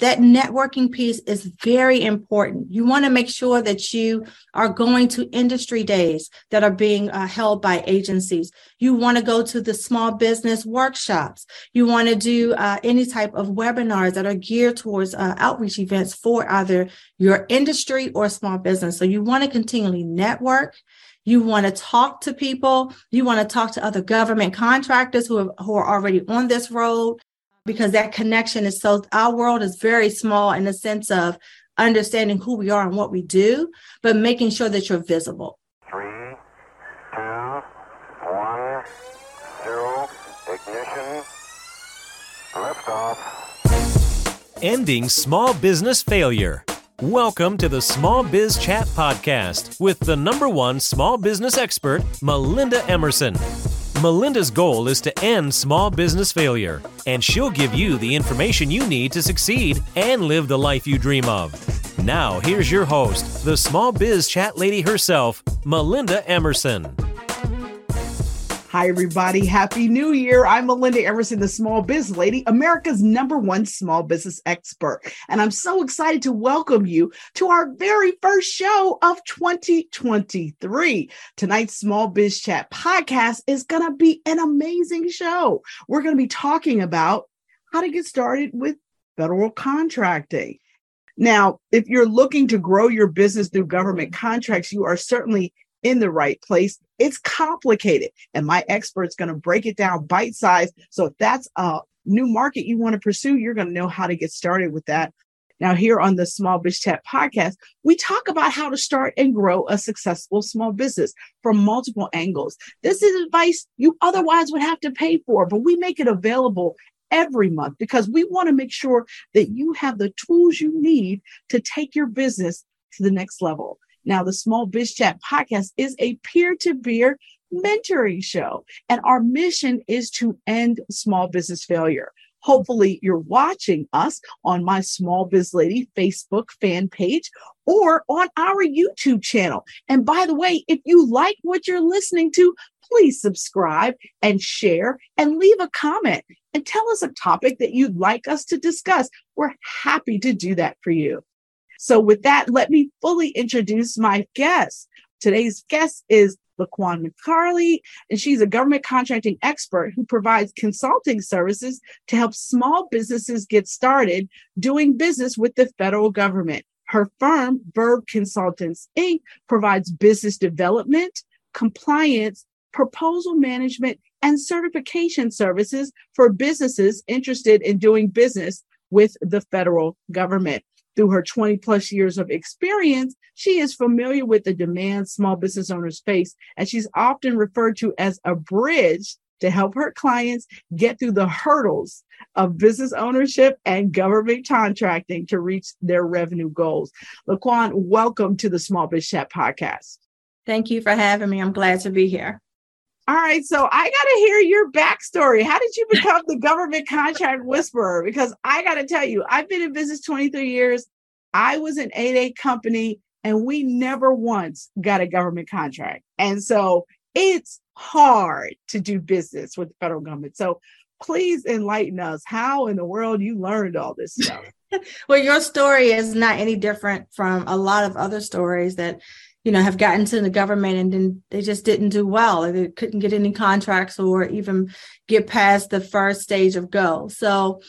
that networking piece is very important. You want to make sure that you are going to industry days that are being uh, held by agencies. You want to go to the small business workshops. You want to do uh, any type of webinars that are geared towards uh, outreach events for either your industry or small business. So you want to continually network. You want to talk to people. You want to talk to other government contractors who, have, who are already on this road because that connection is so, our world is very small in the sense of understanding who we are and what we do, but making sure that you're visible. Three, two, one, zero, ignition, liftoff. Ending small business failure. Welcome to the Small Biz Chat Podcast with the number one small business expert, Melinda Emerson. Melinda's goal is to end small business failure, and she'll give you the information you need to succeed and live the life you dream of. Now, here's your host, the small biz chat lady herself, Melinda Emerson. Hi, everybody. Happy New Year. I'm Melinda Emerson, the small biz lady, America's number one small business expert. And I'm so excited to welcome you to our very first show of 2023. Tonight's Small Biz Chat podcast is going to be an amazing show. We're going to be talking about how to get started with federal contracting. Now, if you're looking to grow your business through government contracts, you are certainly in the right place. It's complicated, and my expert's going to break it down bite size. So if that's a new market you want to pursue, you're going to know how to get started with that. Now, here on the Small Biz Chat podcast, we talk about how to start and grow a successful small business from multiple angles. This is advice you otherwise would have to pay for, but we make it available every month because we want to make sure that you have the tools you need to take your business to the next level. Now, the Small Biz Chat podcast is a peer to peer mentoring show, and our mission is to end small business failure. Hopefully, you're watching us on my Small Biz Lady Facebook fan page or on our YouTube channel. And by the way, if you like what you're listening to, please subscribe and share and leave a comment and tell us a topic that you'd like us to discuss. We're happy to do that for you. So with that, let me fully introduce my guest. Today's guest is LaQuan McCarley, and she's a government contracting expert who provides consulting services to help small businesses get started doing business with the federal government. Her firm, Verve Consultants Inc., provides business development, compliance, proposal management, and certification services for businesses interested in doing business with the federal government. Through her 20 plus years of experience, she is familiar with the demands small business owners face, and she's often referred to as a bridge to help her clients get through the hurdles of business ownership and government contracting to reach their revenue goals. LaQuan, welcome to the Small Biz Chat podcast. Thank you for having me. I'm glad to be here. All right, so I got to hear your backstory. How did you become the government contract whisperer? Because I got to tell you, I've been in business 23 years. I was an 8A company and we never once got a government contract. And so it's hard to do business with the federal government. So please enlighten us how in the world you learned all this stuff. well, your story is not any different from a lot of other stories that you know, have gotten to the government and then they just didn't do well. They couldn't get any contracts or even get past the first stage of go. So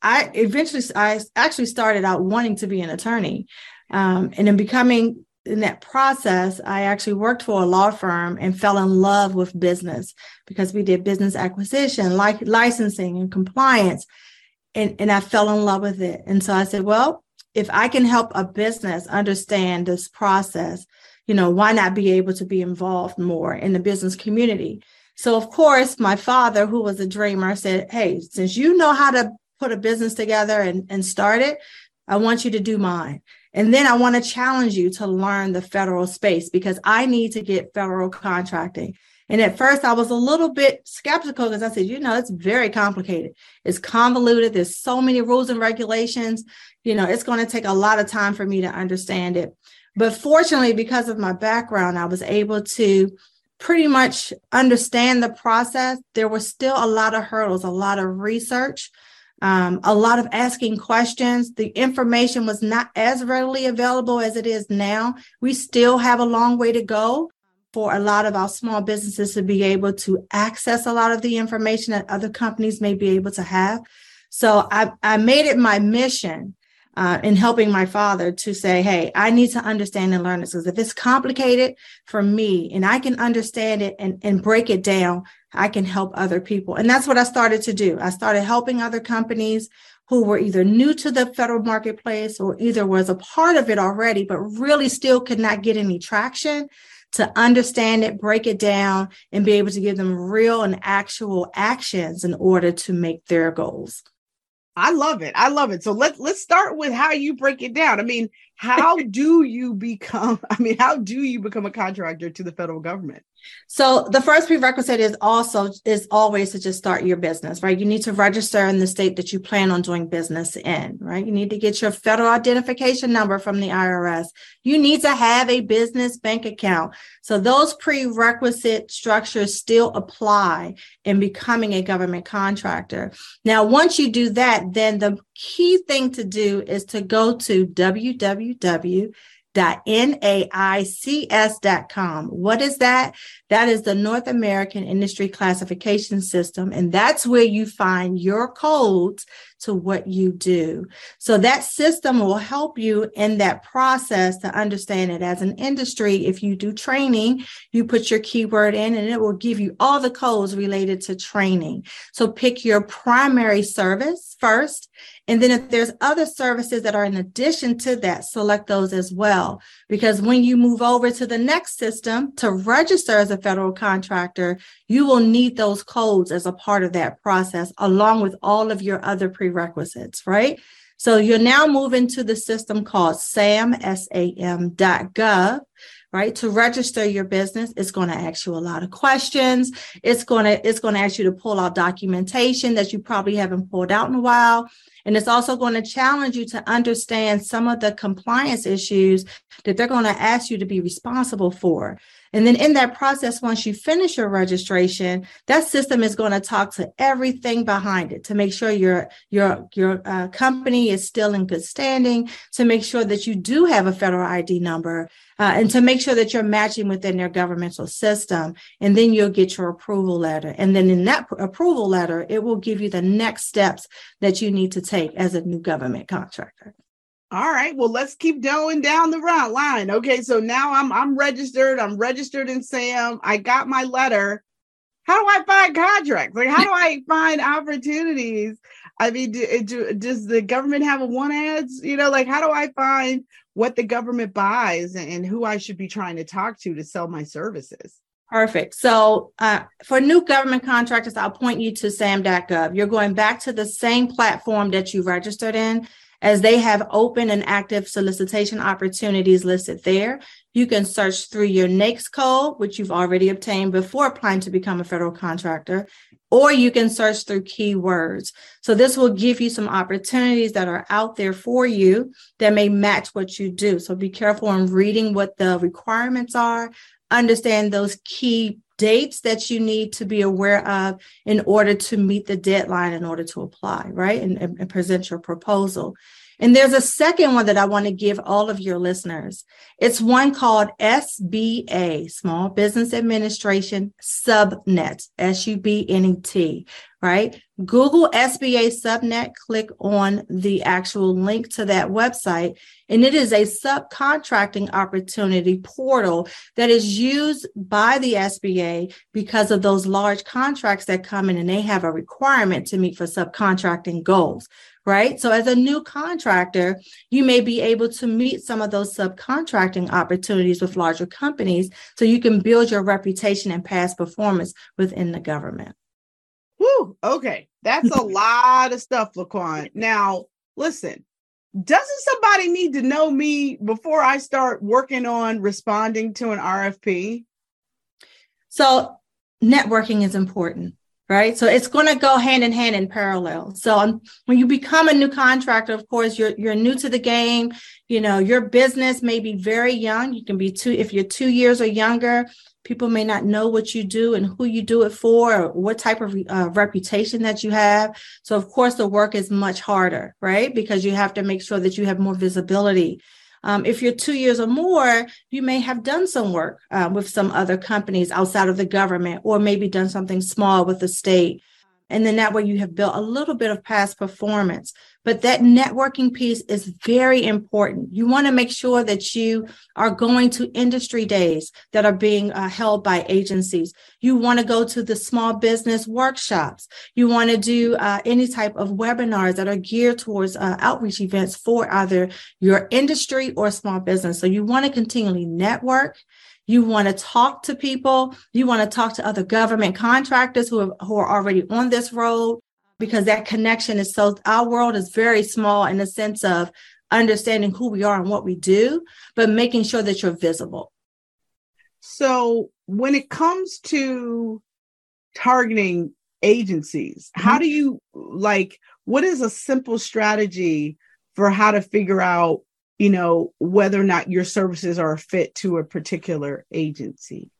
I eventually, I actually started out wanting to be an attorney. Um, and in becoming in that process, I actually worked for a law firm and fell in love with business because we did business acquisition, like licensing and compliance. And, and I fell in love with it. And so I said, well, if I can help a business understand this process, you know, why not be able to be involved more in the business community? So, of course, my father, who was a dreamer, said, Hey, since you know how to put a business together and, and start it, I want you to do mine. And then I want to challenge you to learn the federal space because I need to get federal contracting. And at first, I was a little bit skeptical because I said, you know, it's very complicated. It's convoluted. There's so many rules and regulations. You know, it's going to take a lot of time for me to understand it. But fortunately, because of my background, I was able to pretty much understand the process. There were still a lot of hurdles, a lot of research um, a lot of asking questions. The information was not as readily available as it is now. We still have a long way to go for a lot of our small businesses to be able to access a lot of the information that other companies may be able to have. So I, I made it my mission uh, in helping my father to say, hey, I need to understand and learn this because if it's complicated for me and I can understand it and, and break it down, I can help other people. And that's what I started to do. I started helping other companies who were either new to the federal marketplace or either was a part of it already, but really still could not get any traction to understand it, break it down, and be able to give them real and actual actions in order to make their goals. I love it. I love it. So let's let's start with how you break it down. I mean, how do you become i mean how do you become a contractor to the federal government so the first prerequisite is also is always to just start your business right? You need to register in the state that you plan on doing business in right? You need to get your federal identification number from the irs you need to have a business bank account. So those prerequisite structures still apply in becoming a government contractor. Now once you do that then the key thing to do is to go to www NAICS.com. What is that? That is the North American Industry Classification System. And that's where you find your codes to what you do. So that system will help you in that process to understand it as an industry. If you do training, you put your keyword in and it will give you all the codes related to training. So pick your primary service first and then if there's other services that are in addition to that, select those as well. Because when you move over to the next system to register as a federal contractor, you will need those codes as a part of that process, along with all of your other prerequisites, right? So you're now moving to the system called SAM, S-A-M.gov, right? To register your business, it's going to ask you a lot of questions. It's going to, it's going to ask you to pull out documentation that you probably haven't pulled out in a while. And it's also going to challenge you to understand some of the compliance issues that they're going to ask you to be responsible for. And then in that process, once you finish your registration, that system is going to talk to everything behind it to make sure your your your uh, company is still in good standing, to make sure that you do have a federal ID number, uh, and to make sure that you're matching within their governmental system. And then you'll get your approval letter. And then in that pr- approval letter, it will give you the next steps that you need to take as a new government contractor. All right. Well, let's keep going down the route line. Okay. So now I'm I'm registered. I'm registered in SAM. I got my letter. How do I find contracts? Like, how do I find opportunities? I mean, do, do, does the government have a one ads? You know, like, how do I find what the government buys and who I should be trying to talk to to sell my services? Perfect. So uh, for new government contractors, I'll point you to sam.gov. You're going back to the same platform that you registered in as they have open and active solicitation opportunities listed there. You can search through your NAICS code, which you've already obtained before applying to become a federal contractor, or you can search through keywords. So this will give you some opportunities that are out there for you that may match what you do. So be careful in reading what the requirements are, understand those key dates that you need to be aware of in order to meet the deadline in order to apply, right? And, and, present your proposal. And there's a second one that I want to give all of your listeners. It's one called SBA, Small Business Administration Subnet, S U B N E T, right? Google SBA Subnet, click on the actual link to that website, and it is a subcontracting opportunity portal that is used by the SBA because of those large contracts that come in and they have a requirement to meet for subcontracting goals right? So as a new contractor, you may be able to meet some of those subcontracting opportunities with larger companies so you can build your reputation and past performance within the government. Whew, okay. That's a lot of stuff, LaQuan. Now, listen, doesn't somebody need to know me before I start working on responding to an RFP? So, networking is important right? So it's going to go hand in hand in parallel. So um, when you become a new contractor, of course, you're you're new to the game. You know, your business may be very young. You can be two if you're two years or younger. People may not know what you do and who you do it for, or what type of uh, reputation that you have. So, of course, the work is much harder, right? Because you have to make sure that you have more visibility. Um, if you're two years or more, you may have done some work uh, with some other companies outside of the government, or maybe done something small with the state. And then that way you have built a little bit of past performance. But that networking piece is very important. You want to make sure that you are going to industry days that are being uh, held by agencies. You want to go to the small business workshops. You want to do uh, any type of webinars that are geared towards uh, outreach events for either your industry or small business. So you want to continually network. You want to talk to people. You want to talk to other government contractors who, have, who are already on this road because that connection is so, our world is very small in the sense of understanding who we are and what we do, but making sure that you're visible. So when it comes to targeting agencies, mm-hmm. how do you like, what is a simple strategy for how to figure out you know, whether or not your services are fit to a particular agency?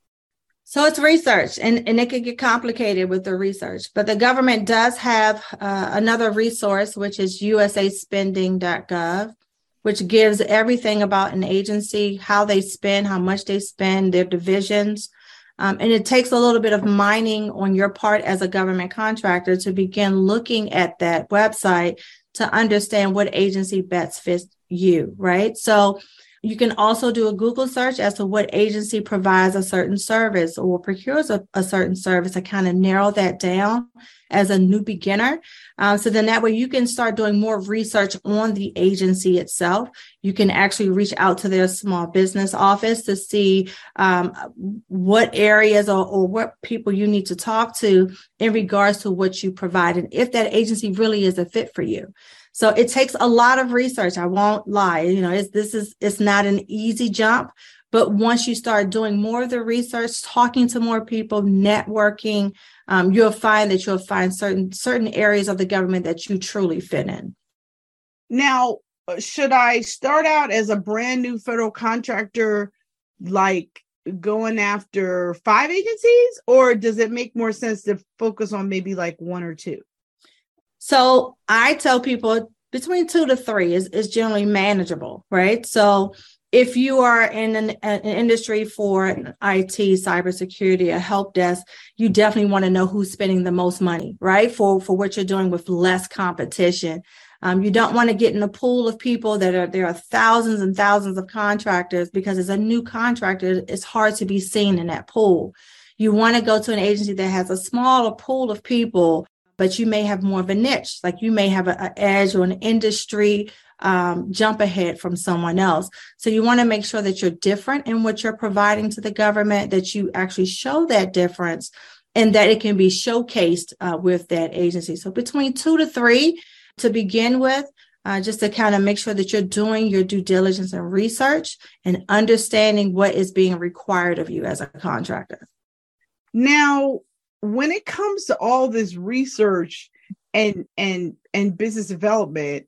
So it's research, and, and it can get complicated with the research. But the government does have uh, another resource, which is usaspending.gov, which gives everything about an agency, how they spend, how much they spend, their divisions. Um, and it takes a little bit of mining on your part as a government contractor to begin looking at that website to understand what agency best fits you, right? So you can also do a Google search as to what agency provides a certain service or procures a, a certain service to kind of narrow that down as a new beginner. Um, so then that way you can start doing more research on the agency itself. You can actually reach out to their small business office to see um, what areas or, or what people you need to talk to in regards to what you provide and if that agency really is a fit for you. So it takes a lot of research. I won't lie. You know, it's, this is, it's not an easy jump, but once you start doing more of the research, talking to more people, networking, um, you'll find that you'll find certain, certain areas of the government that you truly fit in. Now, should I start out as a brand new federal contractor, like going after five agencies, or does it make more sense to focus on maybe like one or two? So I tell people between two to three is, is generally manageable, right? So if you are in an, an, industry for IT, cybersecurity, a help desk, you definitely want to know who's spending the most money, right? For for what you're doing with less competition. Um, you don't want to get in a pool of people that are there are thousands and thousands of contractors because as a new contractor, it's hard to be seen in that pool. You want to go to an agency that has a smaller pool of people but you may have more of a niche, like you may have an edge or an industry um, jump ahead from someone else. So you want to make sure that you're different in what you're providing to the government, that you actually show that difference and that it can be showcased uh, with that agency. So between two to three to begin with, uh, just to kind of make sure that you're doing your due diligence and research and understanding what is being required of you as a contractor. Now, when it comes to all this research and and and business development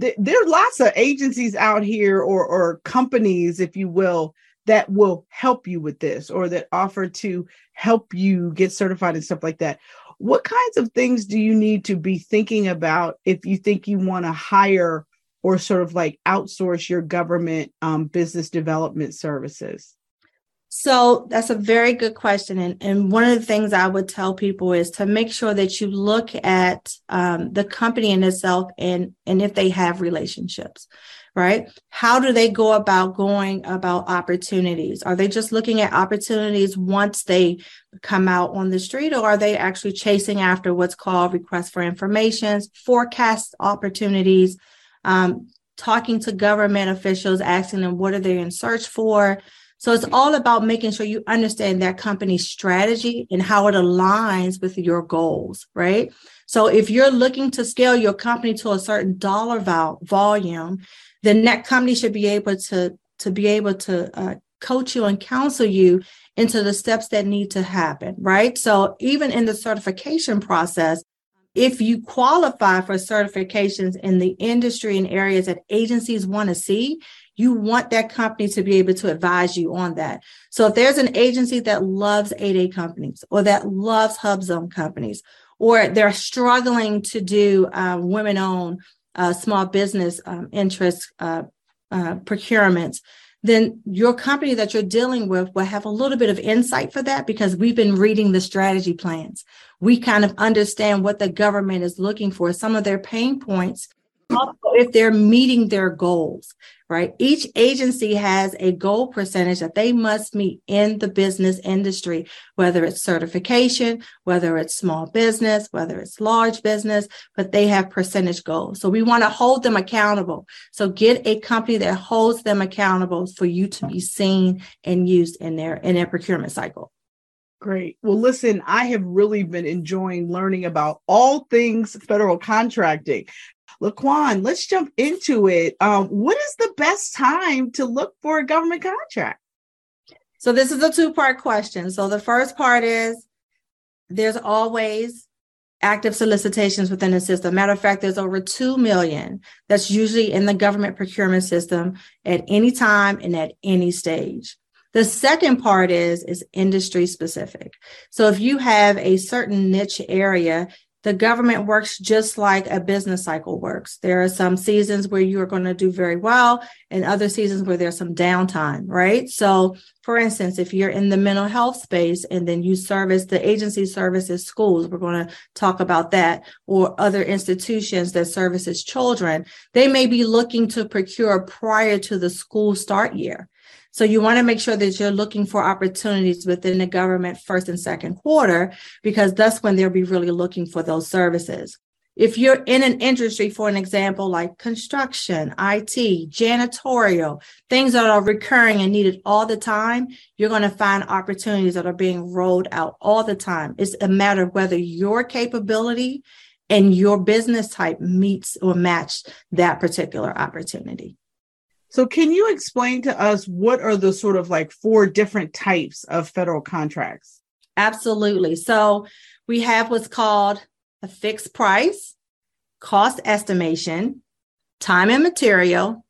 th- there are lots of agencies out here or or companies if you will that will help you with this or that offer to help you get certified and stuff like that. What kinds of things do you need to be thinking about if you think you want to hire or sort of like outsource your government um, business development services so that's a very good question. And, and one of the things I would tell people is to make sure that you look at um, the company in itself and, and if they have relationships, right? How do they go about going about opportunities? Are they just looking at opportunities once they come out on the street, or are they actually chasing after what's called requests for information, forecast opportunities? Um, talking to government officials, asking them what are they in search for, so it's all about making sure you understand that company's strategy and how it aligns with your goals, right? So if you're looking to scale your company to a certain dollar vol- volume, then that company should be able to to be able to uh, coach you and counsel you into the steps that need to happen, right? So even in the certification process, if you qualify for certifications in the industry and areas that agencies want to see, you want that company to be able to advise you on that. So if there's an agency that loves 8A companies or that loves HUBZone companies, or they're struggling to do um, women owned uh, small business um, interest uh, uh, procurements, then your company that you're dealing with will have a little bit of insight for that because we've been reading the strategy plans. We kind of understand what the government is looking for, some of their pain points, also if they're meeting their goals right? Each agency has a goal percentage that they must meet in the business industry, whether it's certification, whether it's small business, whether it's large business, but they have percentage goals. So we want to hold them accountable. So get a company that holds them accountable for you to be seen and used in their in their procurement cycle. Great. Well, listen, I have really been enjoying learning about all things federal contracting. LaQuan, let's jump into it. Um, what is the best time to look for a government contract? So this is a two-part question. So the first part is there's always active solicitations within the system. Matter of fact, there's over 2 million that's usually in the government procurement system at any time and at any stage. The second part is is industry specific. So if you have a certain niche area the government works just like a business cycle works. There are some seasons where you are going to do very well and other seasons where there's some downtime, right? So, for instance, if you're in the mental health space and then you service the agency services schools, we're going to talk about that, or other institutions that services children, they may be looking to procure prior to the school start year. So you want to make sure that you're looking for opportunities within the government first and second quarter, because that's when they'll be really looking for those services. If you're in an industry, for an example, like construction, IT, janitorial, things that are recurring and needed all the time, you're going to find opportunities that are being rolled out all the time. It's a matter of whether your capability and your business type meets or match that particular opportunity. So, can you explain to us what are the sort of like four different types of federal contracts? Absolutely. So, we have what's called a fixed price, cost estimation, time and material,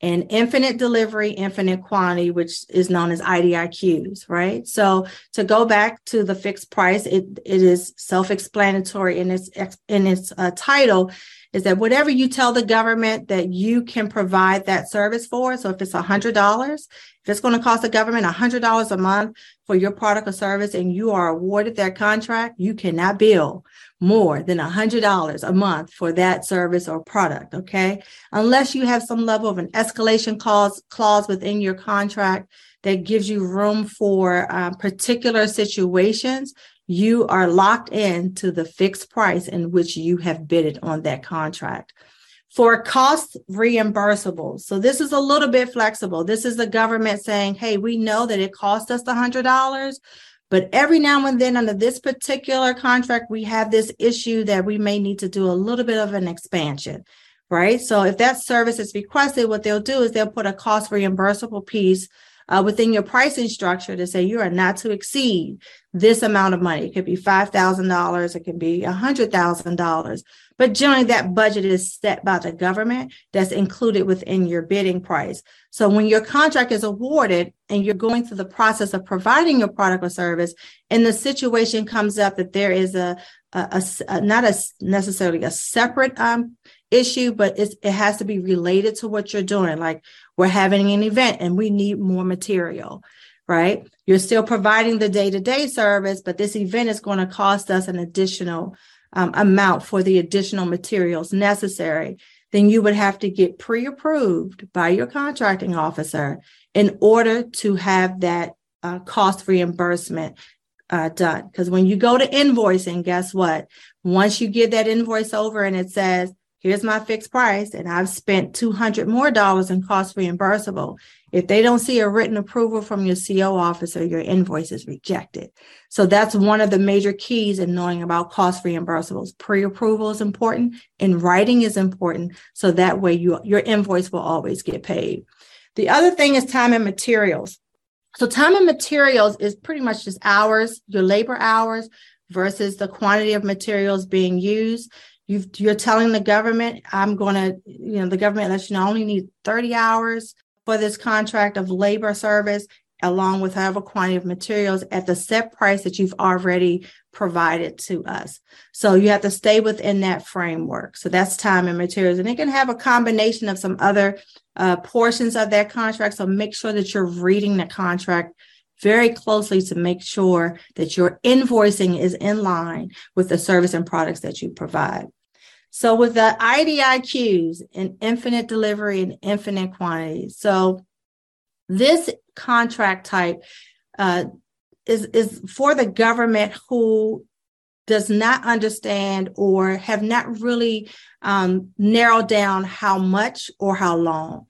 and infinite delivery, infinite quantity, which is known as IDIQs, right? So to go back to the fixed price, it, it is self-explanatory in its in its uh, title is that whatever you tell the government that you can provide that service for, so if it's a $100, if it's going to cost the government a $100 a month for your product or service and you are awarded that contract, you cannot bill more than $100 a month for that service or product, okay? Unless you have some level of an escalation clause clause within your contract that gives you room for uh, particular situations you are locked in to the fixed price in which you have bidded on that contract. For cost reimbursable, so this is a little bit flexible. This is the government saying, hey, we know that it cost us the $100, but every now and then under this particular contract, we have this issue that we may need to do a little bit of an expansion right? So if that service is requested, what they'll do is they'll put a cost reimbursable piece uh, within your pricing structure to say you are not to exceed this amount of money. It could be $5,000, it can be $100,000. But generally, that budget is set by the government that's included within your bidding price. So when your contract is awarded and you're going through the process of providing your product or service, and the situation comes up that there is a, a, a, not a necessarily a separate um, issue, but it has to be related to what you're doing. Like we're having an event and we need more material, right? You're still providing the day to day service, but this event is going to cost us an additional um, amount for the additional materials necessary. Then you would have to get pre approved by your contracting officer in order to have that uh, cost reimbursement uh, done. Because when you go to invoicing, guess what? Once you get that invoice over and it says here's my fixed price and I've spent 200 more dollars in cost reimbursable. If they don't see a written approval from your CO officer, your invoice is rejected. So that's one of the major keys in knowing about cost reimbursables. Pre-approval is important and writing is important. So that way you, your invoice will always get paid. The other thing is time and materials. So time and materials is pretty much just hours, your labor hours versus the quantity of materials being used. You are telling the government, I'm going to, you know, the government lets you know I only need 30 hours for this contract of labor service, along with however quantity of materials at the set price that you've already provided to us. So you have to stay within that framework. So that's time and materials. And it can have a combination of some other uh, portions of that contract. So make sure that you're reading the contract very closely to make sure that your invoicing is in line with the service and products that you provide. So with the IDIQs and infinite delivery and infinite quantities. So this contract type uh, is, is for the government who does not understand or have not really um, narrowed down how much or how long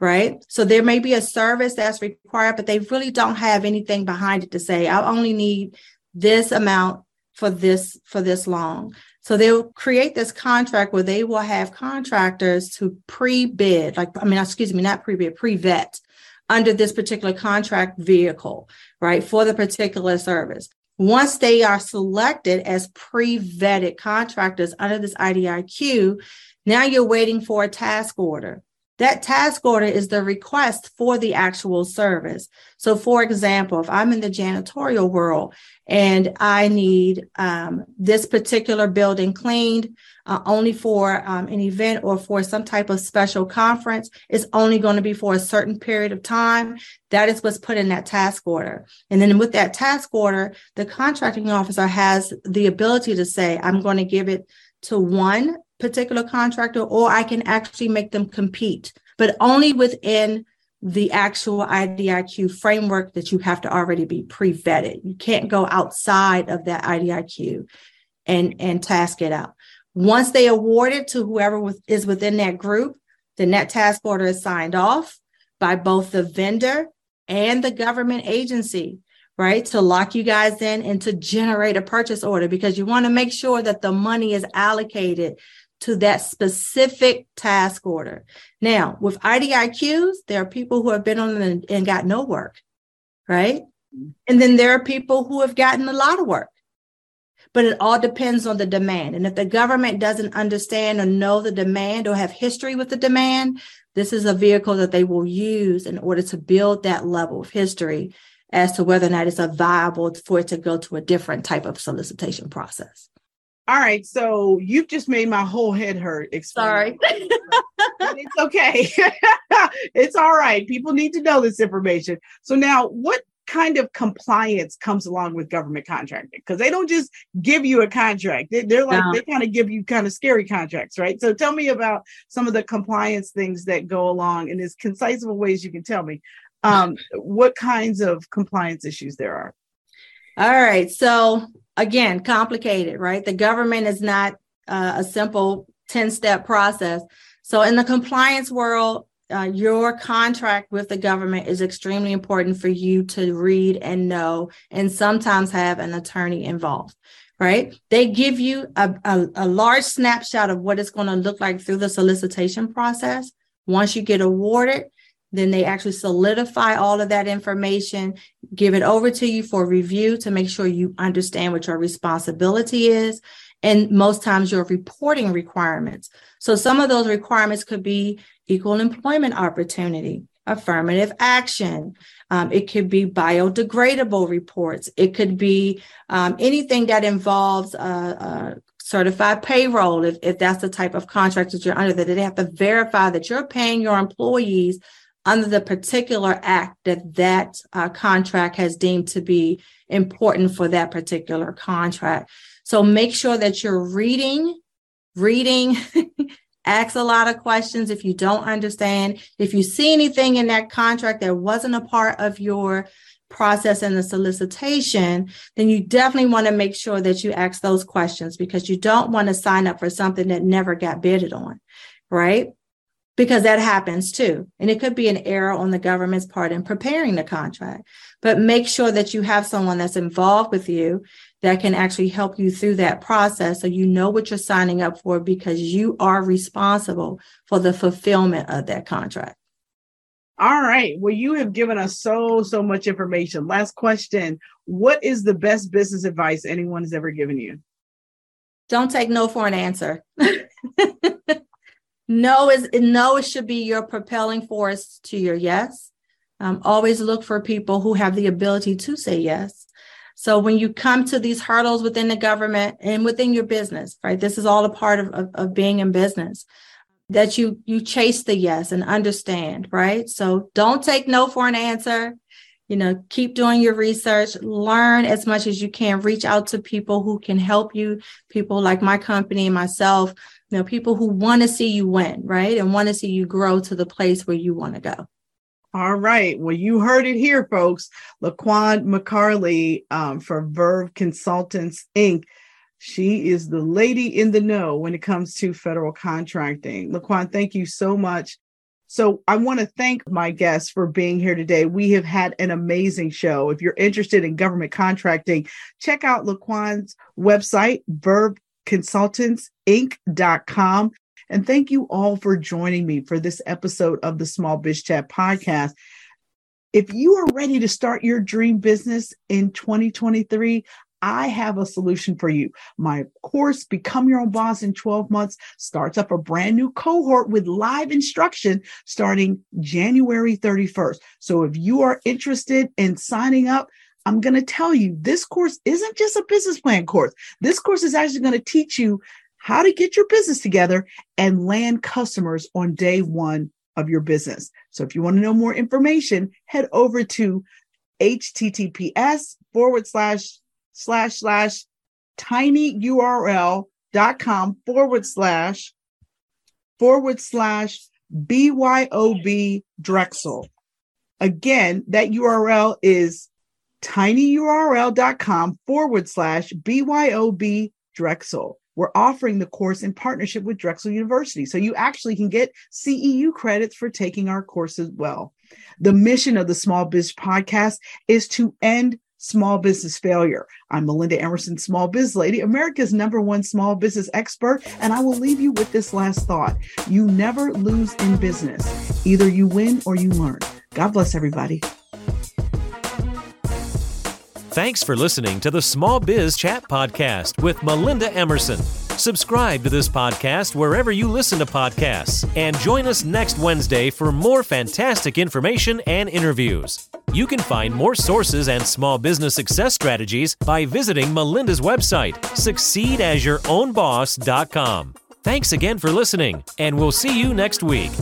right? So there may be a service that's required, but they really don't have anything behind it to say, I only need this amount for this for this long. So they'll create this contract where they will have contractors to pre-bid, like I mean, excuse me, not pre-bid, pre-vet under this particular contract vehicle, right, for the particular service. Once they are selected as pre-vetted contractors under this IDIQ, now you're waiting for a task order. That task order is the request for the actual service. So, for example, if I'm in the janitorial world and I need um, this particular building cleaned uh, only for um, an event or for some type of special conference, it's only going to be for a certain period of time. That is what's put in that task order. And then with that task order, the contracting officer has the ability to say, I'm going to give it to one particular contractor, or I can actually make them compete, but only within the actual IDIQ framework that you have to already be pre-vetted. You can't go outside of that IDIQ and, and task it out. Once they award it to whoever with, is within that group, then that task order is signed off by both the vendor and the government agency right? To lock you guys in and to generate a purchase order because you want to make sure that the money is allocated to that specific task order. Now, with IDIQs, there are people who have been on them and, got no work, right? And then there are people who have gotten a lot of work. But it all depends on the demand. And if the government doesn't understand or know the demand or have history with the demand, this is a vehicle that they will use in order to build that level of history as to whether or not it's a viable for it to go to a different type of solicitation process. All right, so you've just made my whole head hurt. Sorry. it's okay. it's all right. People need to know this information. So now what kind of compliance comes along with government contracting? Because they don't just give you a contract. They, are like no. they kind of give you kind of scary contracts, right? So tell me about some of the compliance things that go along in as concise of ways you can tell me. Um, what kinds of compliance issues there are? All right. So again, complicated, right? The government is not uh, a simple 10 step process. So, in the compliance world, uh, your contract with the government is extremely important for you to read and know, and sometimes have an attorney involved, right? They give you a, a, a large snapshot of what it's going to look like through the solicitation process. Once you get awarded, then they actually solidify all of that information, give it over to you for review to make sure you understand what your responsibility is. And most times your reporting requirements. So some of those requirements could be equal employment opportunity, affirmative action. Um, it could be biodegradable reports. It could be um, anything that involves uh, uh, certified payroll, if, if that's the type of contract that you're under, that they have to verify that you're paying your employees under the particular act that that uh, contract has deemed to be important for that particular contract. So make sure that you're reading, reading, ask a lot of questions if you don't understand. If you see anything in that contract that wasn't a part of your process and the solicitation, then you definitely want to make sure that you ask those questions because you don't want to sign up for something that never got bidded on, right? Because that happens too. And it could be an error on the government's part in preparing the contract. But make sure that you have someone that's involved with you that can actually help you through that process so you know what you're signing up for because you are responsible for the fulfillment of that contract. All right. Well, you have given us so, so much information. Last question What is the best business advice anyone has ever given you? Don't take no for an answer. no is no it should be your propelling force to your yes. Um, always look for people who have the ability to say yes. So when you come to these hurdles within the government and within your business, right? This is all a part of, of, of being in business that you you chase the yes and understand, right? So don't take no for an answer. You know, keep doing your research, learn as much as you can, reach out to people who can help you, people like my company, and myself, you know, people who want to see you win, right? And want to see you grow to the place where you want to go. All right. Well, you heard it here, folks. LaQuan McCarley um, for Verve Consultants Inc. She is the lady in the know when it comes to federal contracting. LaQuan, thank you so much. So I want to thank my guests for being here today. We have had an amazing show. If you're interested in government contracting, check out LaQuan's website, verveconsultantsinc.com. And thank you all for joining me for this episode of the Small Biz Chat podcast. If you are ready to start your dream business in 2023, I have a solution for you. My course, Become Your Own Boss in 12 Months, starts up a brand new cohort with live instruction starting January 31st. So if you are interested in signing up, I'm going to tell you this course isn't just a business plan course. This course is actually going to teach you how to get your business together and land customers on day one of your business. So if you want to know more information, head over to https forward slash slash slash tinyurl.com forward slash forward slash BYOB Drexel. Again, that URL is tinyurl.com forward slash BYOB Drexel. We're offering the course in partnership with Drexel University. So you actually can get CEU credits for taking our course as well. The mission of the Small Biz Podcast is to end small business failure. I'm Melinda Emerson, Small Biz Lady, America's number one small business expert, and I will leave you with this last thought. You never lose in business. Either you win or you learn. God bless everybody. Thanks for listening to the Small Biz Chat Podcast with Melinda Emerson. Subscribe to this podcast wherever you listen to podcasts and join us next Wednesday for more fantastic information and interviews. You can find more sources and small business success strategies by visiting Melinda's website, succeedasYourOwnBoss.com. Thanks again for listening, and we'll see you next week.